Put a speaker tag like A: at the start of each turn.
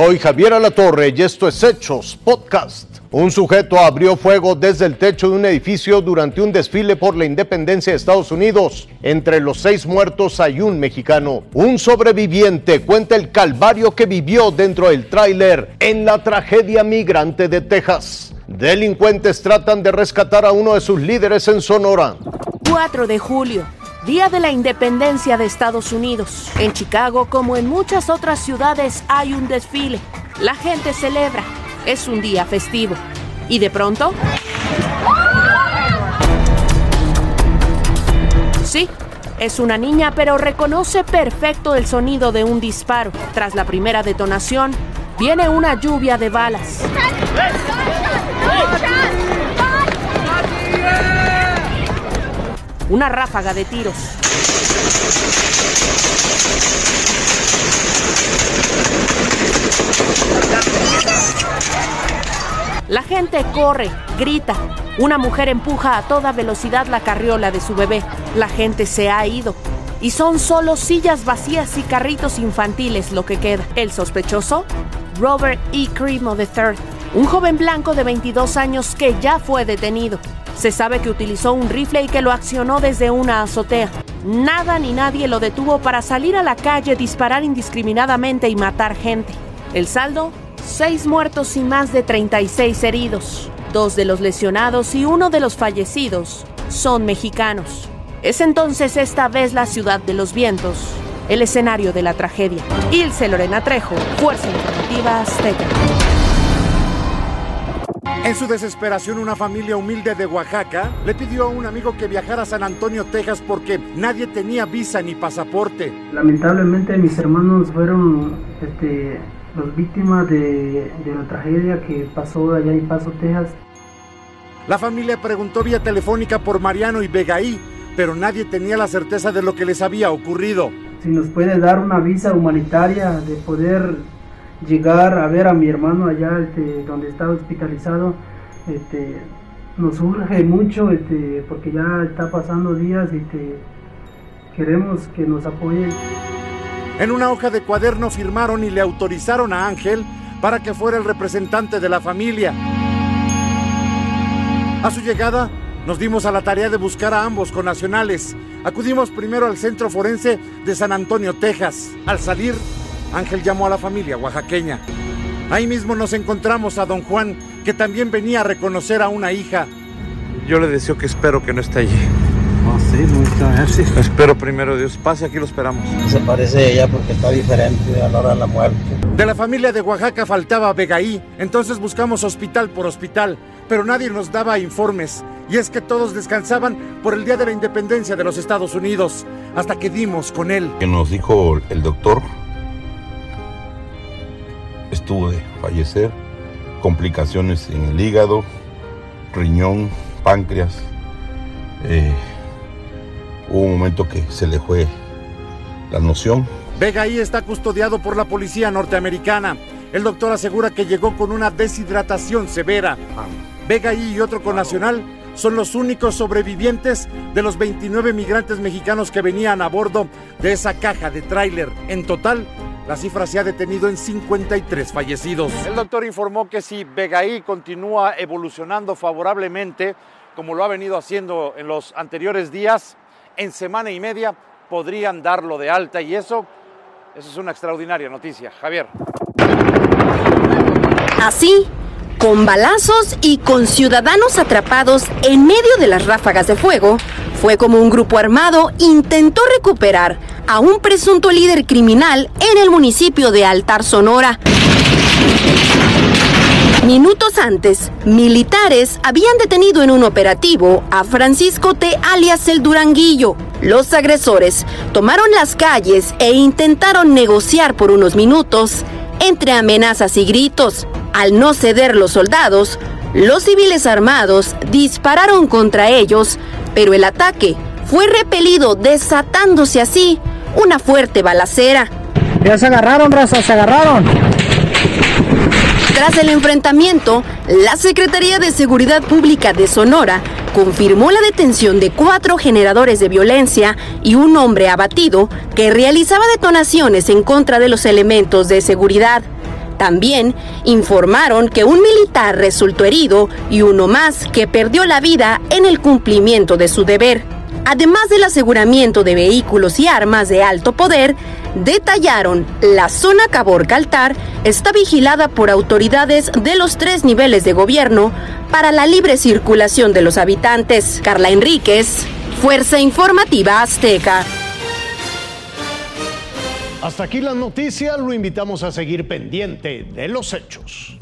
A: Soy Javier Alatorre y esto es Hechos Podcast. Un sujeto abrió fuego desde el techo de un edificio durante un desfile por la independencia de Estados Unidos. Entre los seis muertos hay un mexicano. Un sobreviviente cuenta el calvario que vivió dentro del tráiler en la tragedia migrante de Texas. Delincuentes tratan de rescatar a uno de sus líderes en Sonora.
B: 4 de julio, Día de la Independencia de Estados Unidos. En Chicago, como en muchas otras ciudades, hay un desfile. La gente celebra. Es un día festivo. Y de pronto... Sí, es una niña, pero reconoce perfecto el sonido de un disparo. Tras la primera detonación, viene una lluvia de balas. Una ráfaga de tiros. La gente corre, grita. Una mujer empuja a toda velocidad la carriola de su bebé. La gente se ha ido. Y son solo sillas vacías y carritos infantiles lo que queda. El sospechoso, Robert E. Cremo III, un joven blanco de 22 años que ya fue detenido. Se sabe que utilizó un rifle y que lo accionó desde una azotea. Nada ni nadie lo detuvo para salir a la calle, disparar indiscriminadamente y matar gente. El saldo, seis muertos y más de 36 heridos. Dos de los lesionados y uno de los fallecidos son mexicanos. Es entonces esta vez la ciudad de los vientos, el escenario de la tragedia. Ilse Lorena Trejo, Fuerza Informativa Azteca.
C: En su desesperación, una familia humilde de Oaxaca le pidió a un amigo que viajara a San Antonio, Texas, porque nadie tenía visa ni pasaporte.
D: Lamentablemente mis hermanos fueron este, las víctimas de, de la tragedia que pasó allá en Paso, Texas.
C: La familia preguntó vía telefónica por Mariano y Vegaí, pero nadie tenía la certeza de lo que les había ocurrido.
D: Si nos puede dar una visa humanitaria de poder llegar a ver a mi hermano allá este, donde está hospitalizado, este, nos urge mucho este, porque ya está pasando días y queremos que nos apoyen.
C: En una hoja de cuaderno firmaron y le autorizaron a Ángel para que fuera el representante de la familia. A su llegada, nos dimos a la tarea de buscar a ambos connacionales. Acudimos primero al centro forense de San Antonio, Texas. Al salir, Ángel llamó a la familia oaxaqueña. Ahí mismo nos encontramos a don Juan, que también venía a reconocer a una hija.
E: Yo le deseo que espero que no esté allí.
F: Oh, sí, muchas gracias.
E: Espero primero Dios. Pase, aquí lo esperamos.
F: Se parece a ella porque está diferente a la hora de la muerte.
C: De la familia de Oaxaca faltaba Vegaí, entonces buscamos hospital por hospital, pero nadie nos daba informes. Y es que todos descansaban por el Día de la Independencia de los Estados Unidos, hasta que dimos con él.
G: Que nos dijo el doctor, estuvo de fallecer, complicaciones en el hígado, riñón, páncreas. Eh, hubo un momento que se le fue la noción.
C: Vegaí está custodiado por la policía norteamericana. El doctor asegura que llegó con una deshidratación severa. Vegaí y otro connacional son los únicos sobrevivientes de los 29 migrantes mexicanos que venían a bordo de esa caja de tráiler. En total, la cifra se ha detenido en 53 fallecidos. El doctor informó que si Vegaí continúa evolucionando favorablemente, como lo ha venido haciendo en los anteriores días, en semana y media podrían darlo de alta y eso, eso es una extraordinaria noticia. Javier.
B: Así, con balazos y con ciudadanos atrapados en medio de las ráfagas de fuego, fue como un grupo armado intentó recuperar a un presunto líder criminal en el municipio de Altar, Sonora. Minutos antes, militares habían detenido en un operativo a Francisco T. alias el Duranguillo. Los agresores tomaron las calles e intentaron negociar por unos minutos entre amenazas y gritos. Al no ceder los soldados, los civiles armados dispararon contra ellos, pero el ataque fue repelido desatándose así una fuerte balacera.
F: Ya se agarraron, raza, se agarraron.
B: Tras el enfrentamiento, la Secretaría de Seguridad Pública de Sonora confirmó la detención de cuatro generadores de violencia y un hombre abatido que realizaba detonaciones en contra de los elementos de seguridad.
H: También informaron que un militar resultó herido y uno más que perdió la vida en el cumplimiento de su deber. Además del aseguramiento de vehículos y armas de alto poder, detallaron la zona Cabor-Caltar está vigilada por autoridades de los tres niveles de gobierno para la libre circulación de los habitantes. Carla Enríquez, Fuerza Informativa Azteca.
A: Hasta aquí las noticias, lo invitamos a seguir pendiente de los hechos.